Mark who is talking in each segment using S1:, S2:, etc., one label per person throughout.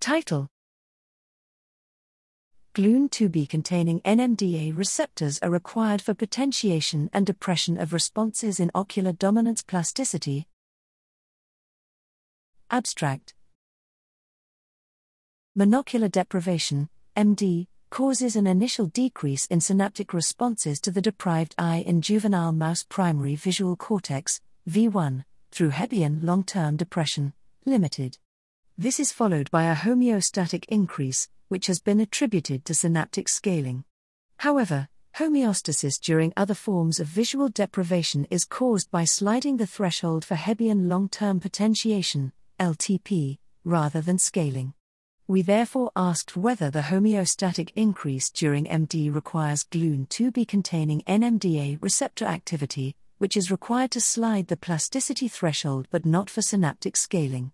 S1: Title GLUN2B containing NMDA receptors are required for potentiation and depression of responses in ocular dominance plasticity. Abstract Monocular deprivation, MD, causes an initial decrease in synaptic responses to the deprived eye in juvenile mouse primary visual cortex, V1, through Hebbian long term depression, LTD. This is followed by a homeostatic increase, which has been attributed to synaptic scaling. However, homeostasis during other forms of visual deprivation is caused by sliding the threshold for Hebbian long term potentiation, LTP, rather than scaling. We therefore asked whether the homeostatic increase during MD requires GLUN2B containing NMDA receptor activity, which is required to slide the plasticity threshold but not for synaptic scaling.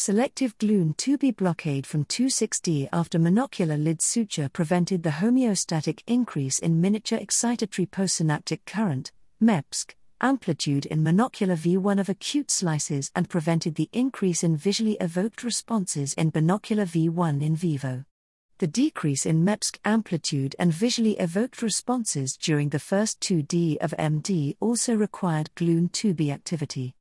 S1: Selective GLUN2B blockade from 2,6-D after monocular lid suture prevented the homeostatic increase in miniature excitatory postsynaptic current, MEPSC, amplitude in monocular V1 of acute slices and prevented the increase in visually evoked responses in binocular V1 in vivo. The decrease in MEPSC amplitude and visually evoked responses during the first 2D of MD also required GLUN2B activity.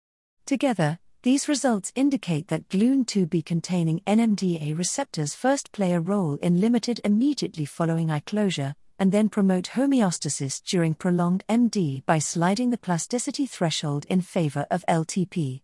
S1: Together, these results indicate that GLUN2B containing NMDA receptors first play a role in LTD immediately following eye closure, and then promote homeostasis during prolonged MD by sliding the plasticity threshold in favor of LTP.